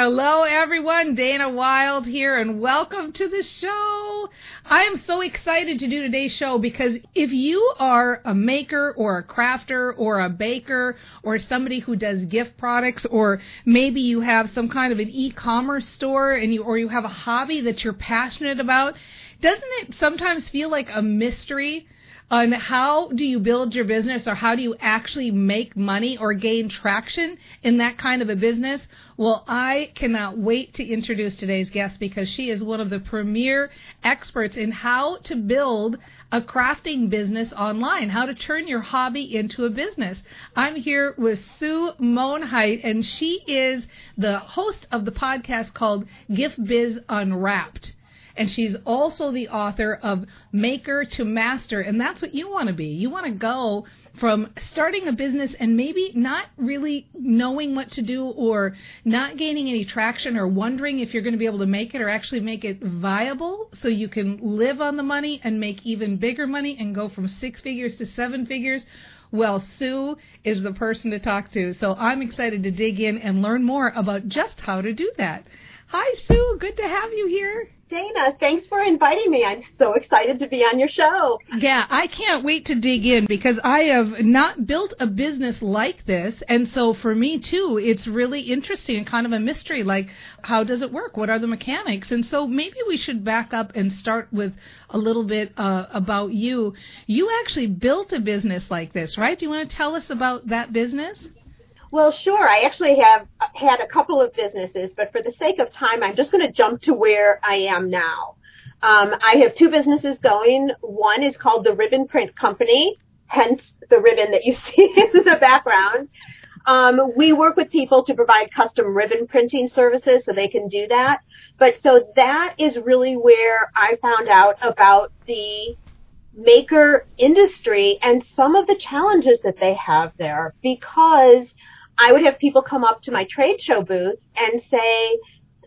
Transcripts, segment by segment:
Hello, everyone. Dana Wilde here, and welcome to the show. I am so excited to do today's show because if you are a maker or a crafter or a baker or somebody who does gift products or maybe you have some kind of an e-commerce store and you or you have a hobby that you're passionate about, doesn't it sometimes feel like a mystery? On how do you build your business or how do you actually make money or gain traction in that kind of a business? Well, I cannot wait to introduce today's guest because she is one of the premier experts in how to build a crafting business online, how to turn your hobby into a business. I'm here with Sue Monheit, and she is the host of the podcast called Gift Biz Unwrapped and she's also the author of Maker to Master, and that's what you want to be. You want to go from starting a business and maybe not really knowing what to do or not gaining any traction or wondering if you're going to be able to make it or actually make it viable so you can live on the money and make even bigger money and go from six figures to seven figures. Well, Sue is the person to talk to. So I'm excited to dig in and learn more about just how to do that. Hi, Sue. Good to have you here. Dana, thanks for inviting me. I'm so excited to be on your show. Yeah, I can't wait to dig in because I have not built a business like this. And so for me, too, it's really interesting and kind of a mystery like, how does it work? What are the mechanics? And so maybe we should back up and start with a little bit uh, about you. You actually built a business like this, right? Do you want to tell us about that business? Well, sure. I actually have had a couple of businesses, but for the sake of time, I'm just going to jump to where I am now. Um, I have two businesses going. One is called the Ribbon Print Company, hence the ribbon that you see in the background. Um, we work with people to provide custom ribbon printing services so they can do that. But so that is really where I found out about the maker industry and some of the challenges that they have there because I would have people come up to my trade show booth and say,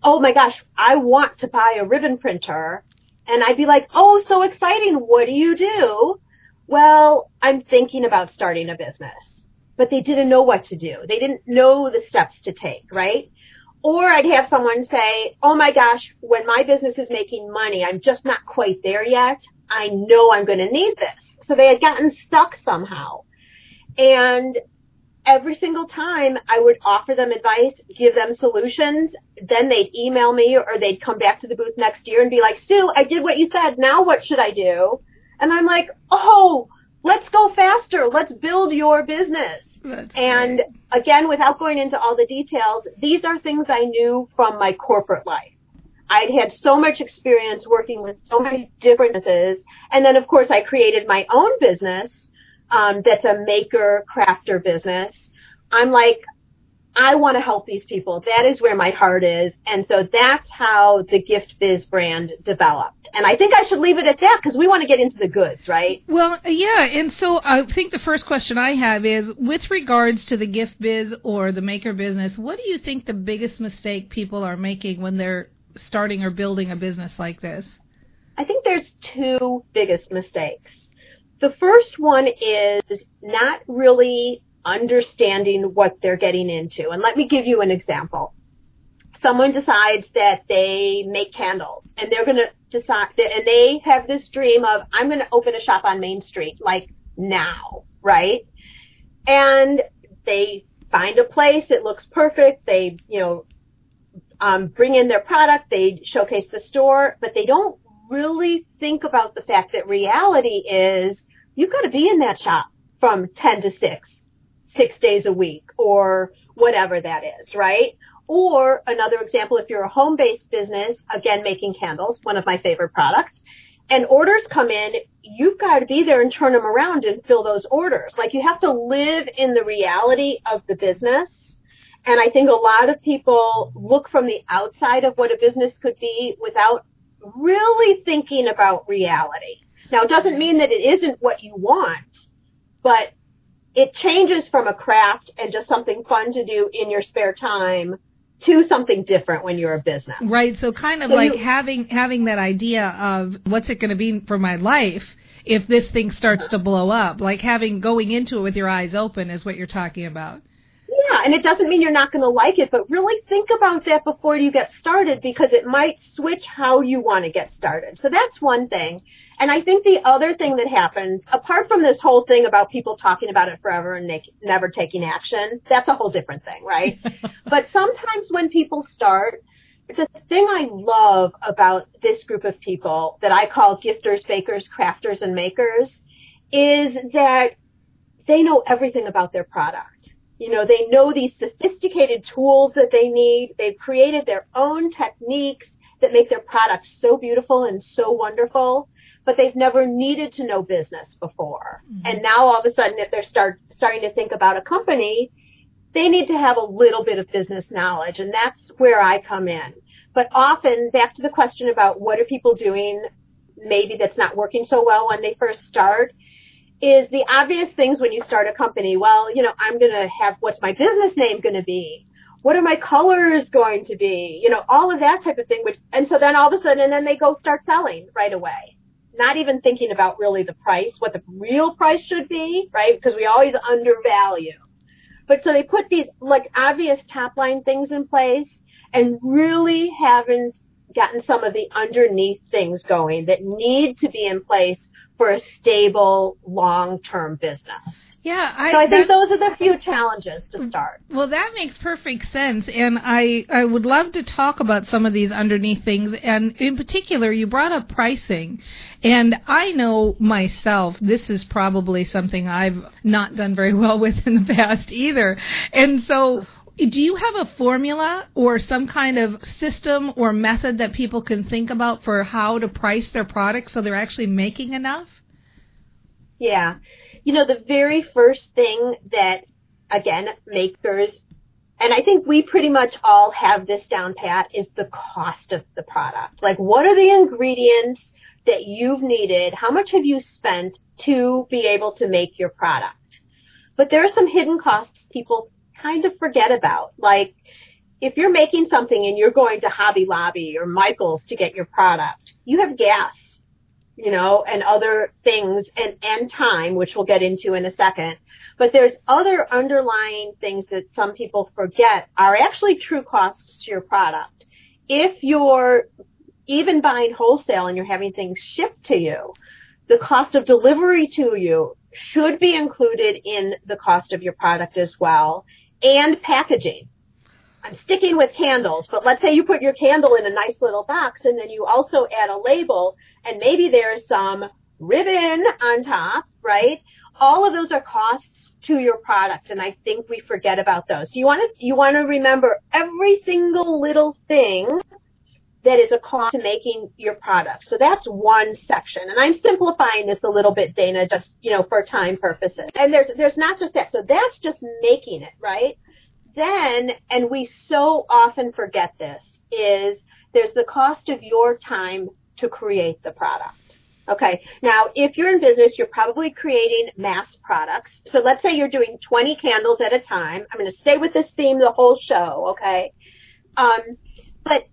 Oh my gosh, I want to buy a ribbon printer. And I'd be like, Oh, so exciting. What do you do? Well, I'm thinking about starting a business, but they didn't know what to do. They didn't know the steps to take, right? Or I'd have someone say, Oh my gosh, when my business is making money, I'm just not quite there yet. I know I'm going to need this. So they had gotten stuck somehow. And every single time I would offer them advice, give them solutions, then they'd email me or they'd come back to the booth next year and be like, Sue, I did what you said. Now what should I do? And I'm like, oh, let's go faster. Let's build your business. That's and again, without going into all the details, these are things I knew from my corporate life. I'd had so much experience working with so many different businesses. And then, of course, I created my own business um, that's a maker crafter business. I'm like, I want to help these people. That is where my heart is. And so that's how the Gift Biz brand developed. And I think I should leave it at that because we want to get into the goods, right? Well, yeah. And so I think the first question I have is with regards to the Gift Biz or the maker business, what do you think the biggest mistake people are making when they're starting or building a business like this? I think there's two biggest mistakes. The first one is not really understanding what they're getting into. And let me give you an example. Someone decides that they make candles and they're going to decide and they have this dream of, I'm going to open a shop on Main Street, like now, right? And they find a place. It looks perfect. They, you know, um, bring in their product, they showcase the store, but they don't really think about the fact that reality is you've got to be in that shop from 10 to 6, six days a week or whatever that is, right? Or another example, if you're a home-based business, again, making candles, one of my favorite products, and orders come in, you've got to be there and turn them around and fill those orders. Like you have to live in the reality of the business. And I think a lot of people look from the outside of what a business could be without really thinking about reality. Now, it doesn't mean that it isn't what you want, but it changes from a craft and just something fun to do in your spare time to something different when you're a business. Right. So kind of So like you- having having that idea of what's it going to be for my life if this thing starts to blow up. Like having going into it with your eyes open is what you're talking about. Yeah, and it doesn't mean you're not going to like it, but really think about that before you get started because it might switch how you want to get started. So that's one thing. And I think the other thing that happens, apart from this whole thing about people talking about it forever and ne- never taking action, that's a whole different thing, right? but sometimes when people start, the thing I love about this group of people that I call gifters, bakers, crafters, and makers is that they know everything about their product. You know, they know these sophisticated tools that they need. They've created their own techniques that make their products so beautiful and so wonderful, but they've never needed to know business before. Mm-hmm. And now all of a sudden, if they're start, starting to think about a company, they need to have a little bit of business knowledge, and that's where I come in. But often, back to the question about what are people doing maybe that's not working so well when they first start, is the obvious things when you start a company. Well, you know, I'm going to have what's my business name going to be? What are my colors going to be? You know, all of that type of thing. Which, and so then all of a sudden, and then they go start selling right away. Not even thinking about really the price, what the real price should be, right? Because we always undervalue. But so they put these like obvious top line things in place and really haven't gotten some of the underneath things going that need to be in place for a stable long-term business. Yeah, I, So I think that- those are the few challenges to start. Well, that makes perfect sense, and I I would love to talk about some of these underneath things, and in particular, you brought up pricing, and I know myself this is probably something I've not done very well with in the past either, and so. Do you have a formula or some kind of system or method that people can think about for how to price their products so they're actually making enough? Yeah. You know, the very first thing that, again, makers, and I think we pretty much all have this down pat, is the cost of the product. Like, what are the ingredients that you've needed? How much have you spent to be able to make your product? But there are some hidden costs people kind of forget about. Like, if you're making something and you're going to Hobby Lobby or Michael's to get your product, you have gas you know, and other things and, and time, which we'll get into in a second. But there's other underlying things that some people forget are actually true costs to your product. If you're even buying wholesale and you're having things shipped to you, the cost of delivery to you should be included in the cost of your product as well and packaging. I'm sticking with candles, but let's say you put your candle in a nice little box and then you also add a label and maybe there's some ribbon on top, right? All of those are costs to your product and I think we forget about those. So you want to, you want to remember every single little thing that is a cost to making your product. So that's one section. And I'm simplifying this a little bit, Dana, just, you know, for time purposes. And there's, there's not just that. So that's just making it, right? Then, and we so often forget this, is there's the cost of your time to create the product. Okay. Now, if you're in business, you're probably creating mass products. So let's say you're doing 20 candles at a time. I'm going to stay with this theme the whole show. Okay. Um, but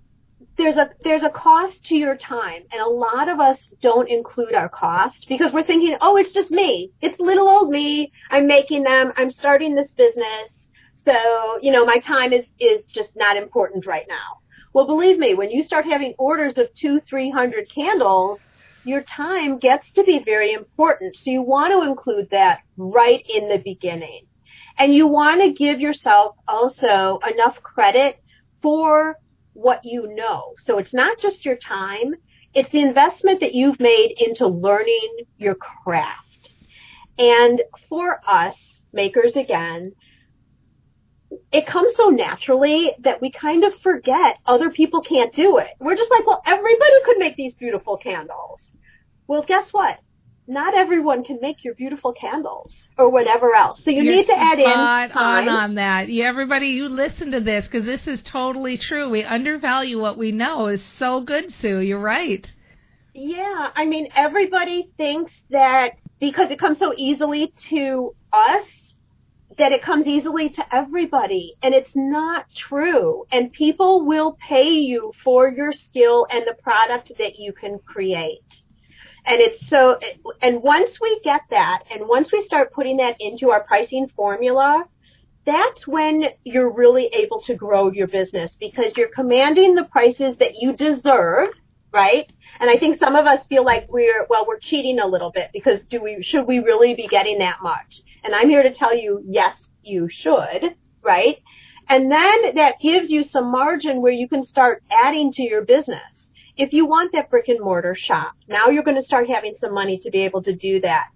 there's a there's a cost to your time and a lot of us don't include our cost because we're thinking oh it's just me. It's little old me. I'm making them. I'm starting this business. So you know my time is is just not important right now. Well believe me when you start having orders of two three hundred candles your time gets to be very important. So you want to include that right in the beginning. And you want to give yourself also enough credit for what you know. So it's not just your time, it's the investment that you've made into learning your craft. And for us, makers again, it comes so naturally that we kind of forget other people can't do it. We're just like, well, everybody could make these beautiful candles. Well, guess what? Not everyone can make your beautiful candles or whatever else. So you You're need to add in spot time. on on that. You, everybody, you listen to this because this is totally true. We undervalue what we know. Is so good, Sue. You're right. Yeah, I mean, everybody thinks that because it comes so easily to us, that it comes easily to everybody. And it's not true. And people will pay you for your skill and the product that you can create. And it's so, and once we get that, and once we start putting that into our pricing formula, that's when you're really able to grow your business because you're commanding the prices that you deserve, right? And I think some of us feel like we're, well, we're cheating a little bit because do we, should we really be getting that much? And I'm here to tell you, yes, you should, right? And then that gives you some margin where you can start adding to your business. If you want that brick and mortar shop, now you're going to start having some money to be able to do that.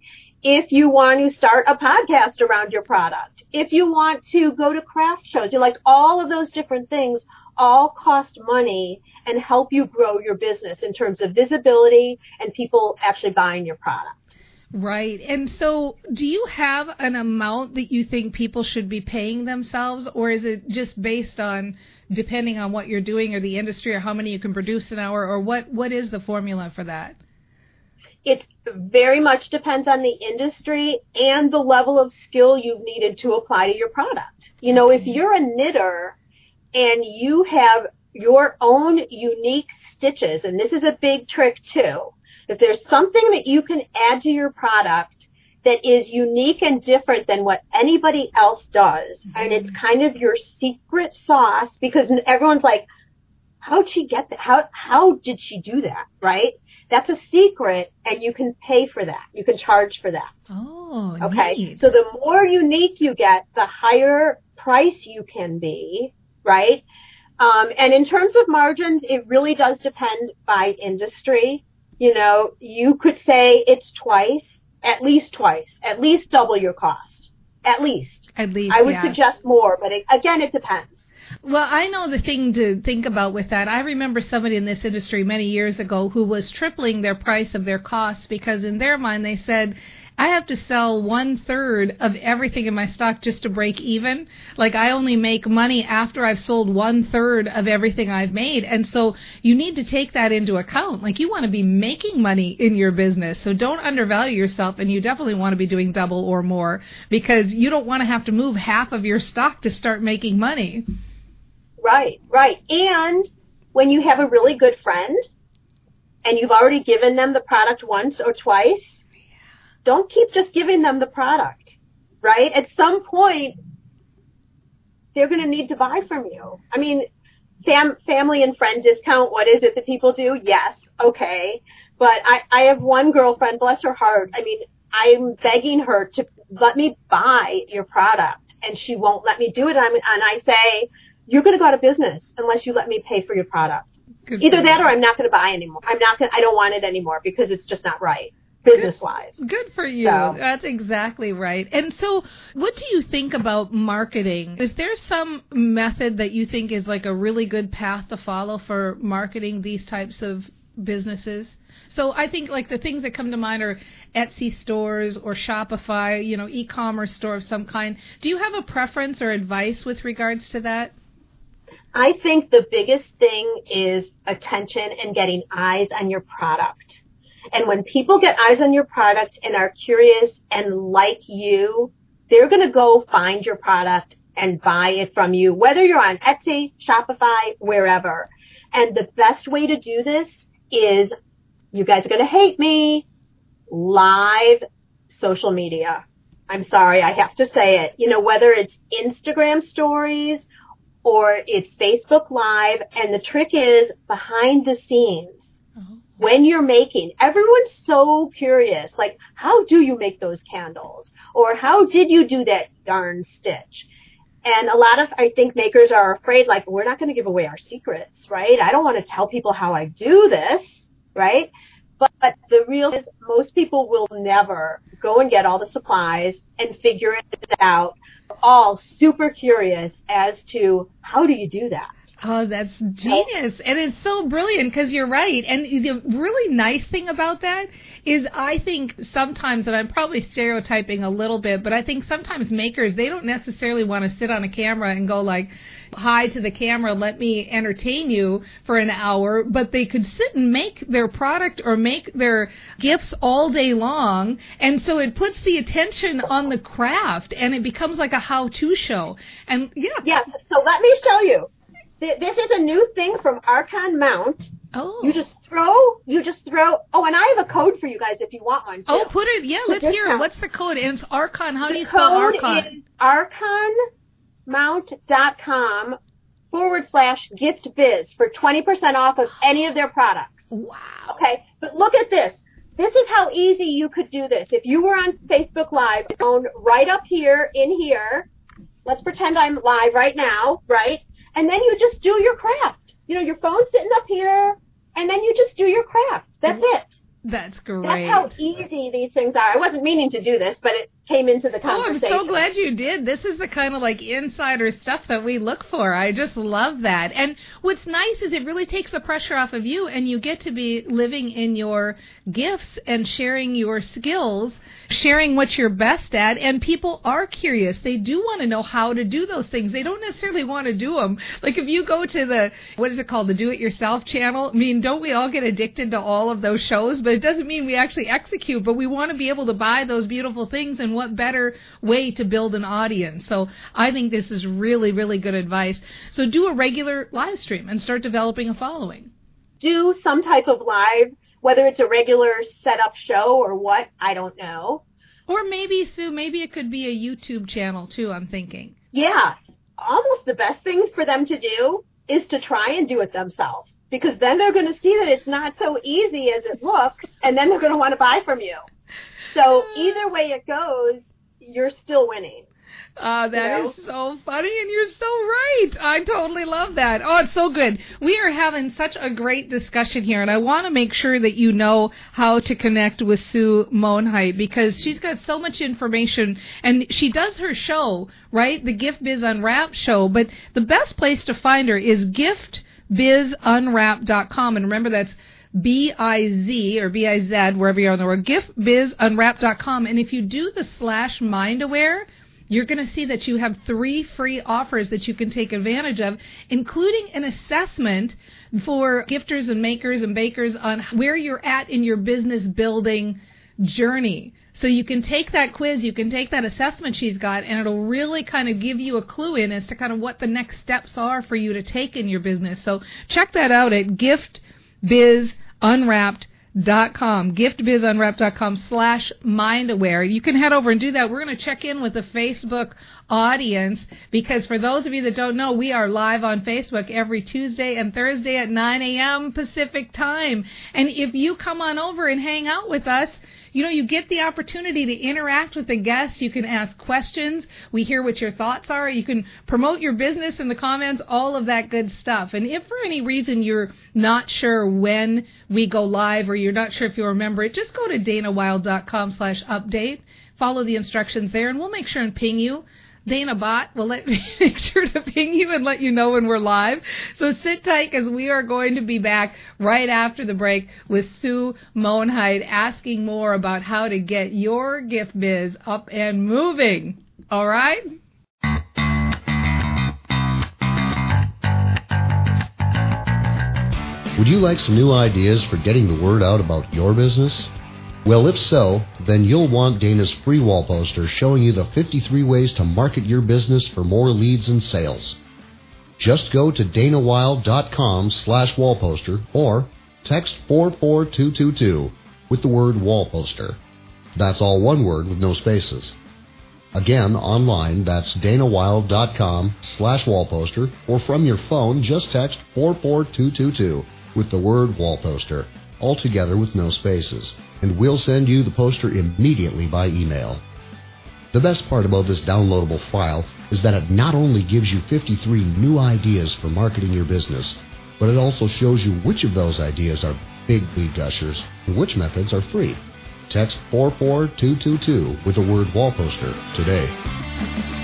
If you want to start a podcast around your product, if you want to go to craft shows, you like all of those different things all cost money and help you grow your business in terms of visibility and people actually buying your product. Right. And so, do you have an amount that you think people should be paying themselves, or is it just based on depending on what you're doing or the industry or how many you can produce an hour, or what, what is the formula for that? It very much depends on the industry and the level of skill you've needed to apply to your product. You know, if you're a knitter and you have your own unique stitches, and this is a big trick too, if there's something that you can add to your product that is unique and different than what anybody else does, mm-hmm. and it's kind of your secret sauce because everyone's like, how'd she get that? How, how did she do that? Right? That's a secret and you can pay for that. You can charge for that. Oh, okay. Neat. So the more unique you get, the higher price you can be, right? Um, and in terms of margins, it really does depend by industry. You know, you could say it's twice, at least twice, at least double your cost. At least. At least. I would yeah. suggest more, but it, again, it depends. Well, I know the thing to think about with that. I remember somebody in this industry many years ago who was tripling their price of their costs because in their mind they said, I have to sell one third of everything in my stock just to break even. Like I only make money after I've sold one third of everything I've made. And so you need to take that into account. Like you want to be making money in your business. So don't undervalue yourself and you definitely want to be doing double or more because you don't want to have to move half of your stock to start making money. Right, right. And when you have a really good friend and you've already given them the product once or twice, don't keep just giving them the product, right? At some point, they're going to need to buy from you. I mean, fam- family and friend discount, what is it that people do? Yes, okay. But I, I have one girlfriend, bless her heart. I mean, I'm begging her to let me buy your product and she won't let me do it. And, I'm, and I say, you're going to go out of business unless you let me pay for your product. Good Either that or I'm not going to buy anymore. I'm not going to, I don't want it anymore because it's just not right business wise. Good for you. So. That's exactly right. And so, what do you think about marketing? Is there some method that you think is like a really good path to follow for marketing these types of businesses? So I think like the things that come to mind are Etsy stores or Shopify, you know, e-commerce store of some kind. Do you have a preference or advice with regards to that? I think the biggest thing is attention and getting eyes on your product. And when people get eyes on your product and are curious and like you, they're going to go find your product and buy it from you, whether you're on Etsy, Shopify, wherever. And the best way to do this is, you guys are going to hate me, live social media. I'm sorry, I have to say it. You know, whether it's Instagram stories or it's Facebook Live, and the trick is behind the scenes. When you're making, everyone's so curious, like, how do you make those candles? Or how did you do that yarn stitch? And a lot of, I think, makers are afraid, like, we're not going to give away our secrets, right? I don't want to tell people how I do this, right? But, but the real is most people will never go and get all the supplies and figure it out. All super curious as to how do you do that? Oh, that's genius. And it's so brilliant because you're right. And the really nice thing about that is I think sometimes, and I'm probably stereotyping a little bit, but I think sometimes makers, they don't necessarily want to sit on a camera and go like, hi to the camera, let me entertain you for an hour, but they could sit and make their product or make their gifts all day long. And so it puts the attention on the craft and it becomes like a how-to show. And yeah. Yes. So let me show you. This is a new thing from Arkon Mount. Oh. You just throw, you just throw. Oh, and I have a code for you guys if you want one. Too. Oh, put it. Yeah, let's hear it. What's the code? And it's Arkon. How the do you spell Arkon? Is arkonmount.com forward slash gift biz for 20% off of any of their products. Wow. Okay, but look at this. This is how easy you could do this. If you were on Facebook Live, phone right up here in here. Let's pretend I'm live right now, right? And then you just do your craft. You know, your phone's sitting up here, and then you just do your craft. That's it. That's great. That's how easy these things are. I wasn't meaning to do this, but it came into the conversation. Oh, I'm so glad you did. This is the kind of like insider stuff that we look for. I just love that. And what's nice is it really takes the pressure off of you and you get to be living in your gifts and sharing your skills, sharing what you're best at. And people are curious. They do want to know how to do those things. They don't necessarily want to do them. Like if you go to the, what is it called? The do it yourself channel. I mean, don't we all get addicted to all of those shows? But it doesn't mean we actually execute, but we want to be able to buy those beautiful things and what better way to build an audience? So I think this is really, really good advice. So do a regular live stream and start developing a following. Do some type of live, whether it's a regular setup show or what, I don't know. Or maybe, Sue, maybe it could be a YouTube channel too, I'm thinking. Yeah. Almost the best thing for them to do is to try and do it themselves because then they're going to see that it's not so easy as it looks and then they're going to want to buy from you. So either way it goes, you're still winning. Uh, that you know? is so funny, and you're so right. I totally love that. Oh, it's so good. We are having such a great discussion here, and I want to make sure that you know how to connect with Sue Monheit because she's got so much information, and she does her show, right? The Gift Biz Unwrapped show, but the best place to find her is giftbizunwrapped.com, and remember that's B-I-Z or B-I-Z, wherever you are in the world, giftbizunwrapped.com. And if you do the slash mindaware, you're going to see that you have three free offers that you can take advantage of, including an assessment for gifters and makers and bakers on where you're at in your business building journey. So you can take that quiz, you can take that assessment she's got, and it'll really kind of give you a clue in as to kind of what the next steps are for you to take in your business. So check that out at giftbizunwrapped.com dot com. Giftbizunwrapped.com slash mindaware. You can head over and do that. We're going to check in with the facebook audience because for those of you that don't know we are live on facebook every tuesday and thursday at 9 a.m pacific time. And if you come on over and hang out with us you know, you get the opportunity to interact with the guests. You can ask questions. We hear what your thoughts are. You can promote your business in the comments, all of that good stuff. And if for any reason you're not sure when we go live or you're not sure if you'll remember it, just go to danawilde.com slash update Follow the instructions there and we'll make sure and ping you Dana Bot will let me make sure to ping you and let you know when we're live. So sit tight because we are going to be back right after the break with Sue Monheit asking more about how to get your gift biz up and moving. All right? Would you like some new ideas for getting the word out about your business? Well, if so, then you'll want Dana's free wall poster showing you the 53 ways to market your business for more leads and sales. Just go to danawilde.com slash wallposter or text 44222 with the word wallposter. That's all one word with no spaces. Again, online, that's danawilde.com slash wallposter or from your phone, just text 44222 with the word wallposter, all together with no spaces and we'll send you the poster immediately by email. The best part about this downloadable file is that it not only gives you 53 new ideas for marketing your business, but it also shows you which of those ideas are big lead gushers and which methods are free. Text 44222 with the word wall poster today.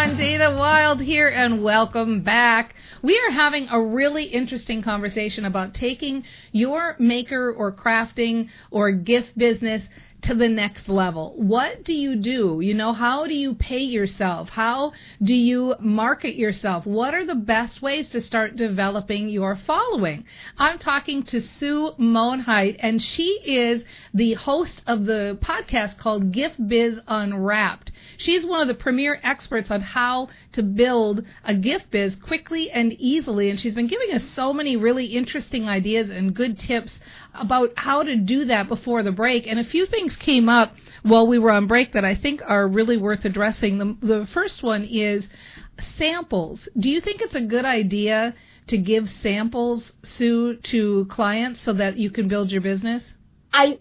Everyone. Dana Wilde here, and welcome back. We are having a really interesting conversation about taking your maker or crafting or gift business to the next level. What do you do? You know, how do you pay yourself? How do you market yourself? What are the best ways to start developing your following? I'm talking to Sue Monheit, and she is the host of the podcast called Gift Biz Unwrapped. She's one of the premier experts on how to build a gift biz quickly and easily, and she's been giving us so many really interesting ideas and good tips about how to do that before the break. And a few things came up while we were on break that I think are really worth addressing. The, the first one is samples. Do you think it's a good idea to give samples, Sue, to clients so that you can build your business? I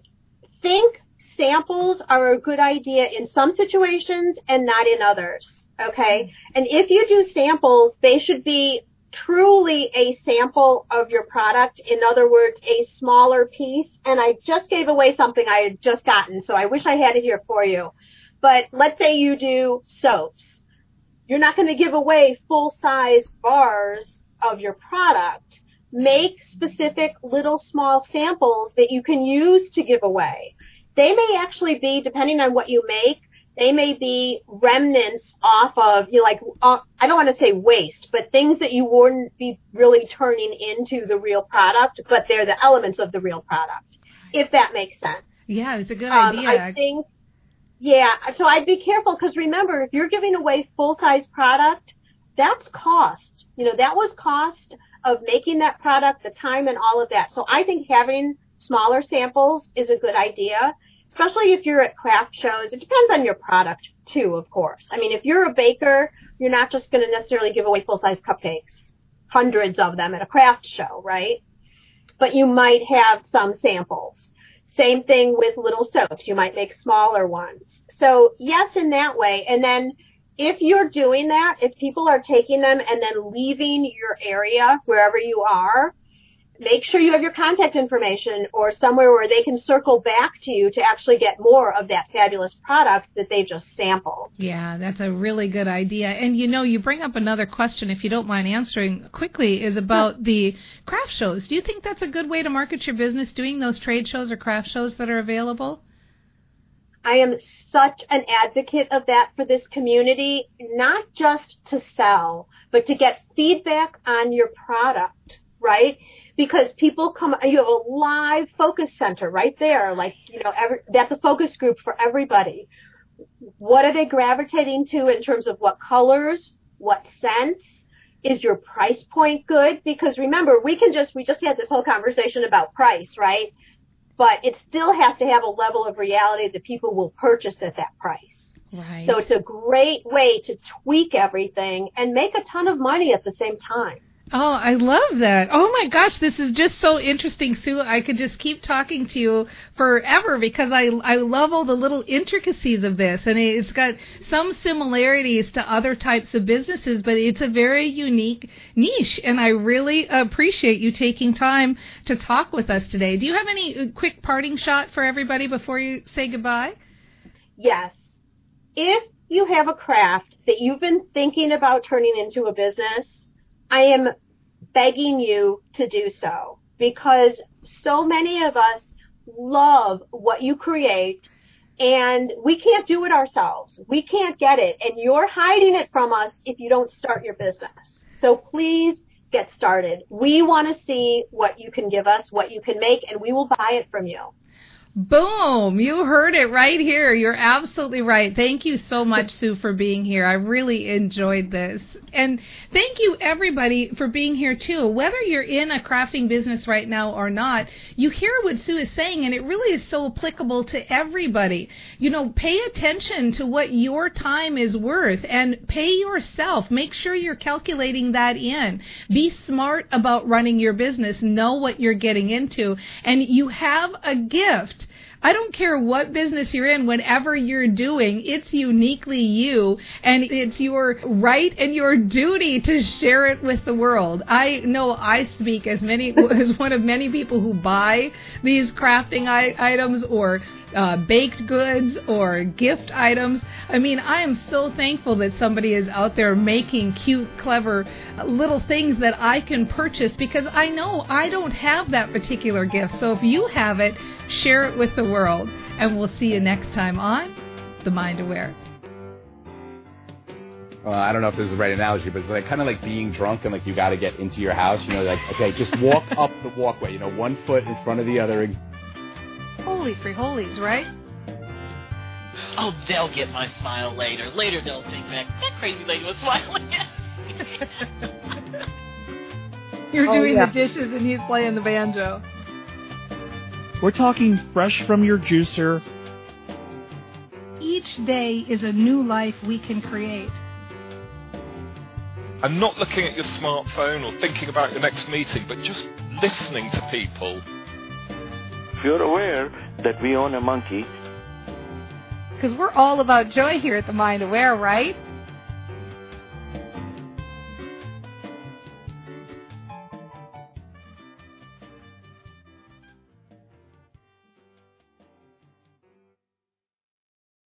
think samples are a good idea in some situations and not in others. Okay. And if you do samples, they should be truly a sample of your product. In other words, a smaller piece. And I just gave away something I had just gotten, so I wish I had it here for you. But let's say you do soaps. You're not going to give away full size bars of your product. Make specific little small samples that you can use to give away. They may actually be, depending on what you make, they may be remnants off of you know, like uh, I don't want to say waste, but things that you wouldn't be really turning into the real product, but they're the elements of the real product. If that makes sense. Yeah, it's a good Um, idea. I think. Yeah, so I'd be careful because remember, if you're giving away full size product, that's cost. You know, that was cost of making that product, the time and all of that. So I think having smaller samples is a good idea especially if you're at craft shows. It depends on your product too, of course. I mean, if you're a baker, you're not just going to necessarily give away full-size cupcakes, hundreds of them at a craft show, right? But you might have some samples. Same thing with little soaps. You might make smaller ones. So yes, in that way. And then if you're doing that, if people are taking them and then leaving your area, wherever you are, make sure you have your contact information or somewhere where they can circle back to you to actually get more of that fabulous product that they've just sampled. Yeah, that's a really good idea. And you know, you bring up another question, if you don't mind answering quickly, is about the craft shows. Do you think that's a good way to market your business, doing those trade shows or craft shows that are available? I am such an advocate of that for this community, not just to sell, but to get feedback on your product, right? Because people come, you have a live focus center right there, like, you know, every, that's a focus group for everybody. What are they gravitating to in terms of what colors, what scents? Is your price point good? Because remember, we can just, we just had this whole conversation about price, right? But it still has to have a level of reality that people will purchase at that price. Right. So it's a great way to tweak everything and make a ton of money at the same time. Oh, I love that. Oh my gosh, this is just so interesting, Sue. I could just keep talking to you forever because I I love all the little intricacies of this and it's got some similarities to other types of businesses, but it's a very unique niche and I really appreciate you taking time to talk with us today. Do you have any uh, quick parting shot for everybody before you say goodbye? Yes. If you have a craft that you've been thinking about turning into a business, I am begging you to do so because so many of us love what you create and we can't do it ourselves. We can't get it and you're hiding it from us if you don't start your business. So please get started. We want to see what you can give us, what you can make, and we will buy it from you. Boom! You heard it right here. You're absolutely right. Thank you so much, Sue, for being here. I really enjoyed this. And thank you, everybody, for being here, too. Whether you're in a crafting business right now or not, you hear what Sue is saying, and it really is so applicable to everybody. You know, pay attention to what your time is worth and pay yourself. Make sure you're calculating that in. Be smart about running your business. Know what you're getting into. And you have a gift. I don't care what business you're in, whatever you're doing, it's uniquely you and it's your right and your duty to share it with the world. I know I speak as many as one of many people who buy these crafting I- items or uh, baked goods or gift items. I mean, I am so thankful that somebody is out there making cute, clever little things that I can purchase because I know I don't have that particular gift. So if you have it, share it with the world. And we'll see you next time on The Mind Aware. Uh, I don't know if this is the right analogy, but it's like kind of like being drunk and like you got to get into your house. You know, like okay, just walk up the walkway. You know, one foot in front of the other. Holy free holies, right? Oh, they'll get my smile later. Later they'll think back. That crazy lady was smiling. You're Oh, doing yeah. the dishes and he's playing the banjo. We're talking fresh from your juicer. Each day is a new life we can create. and not looking at your smartphone or thinking about your next meeting, but just listening to people. If you're aware that we own a monkey, Because we're all about joy here at the Mind Aware, right?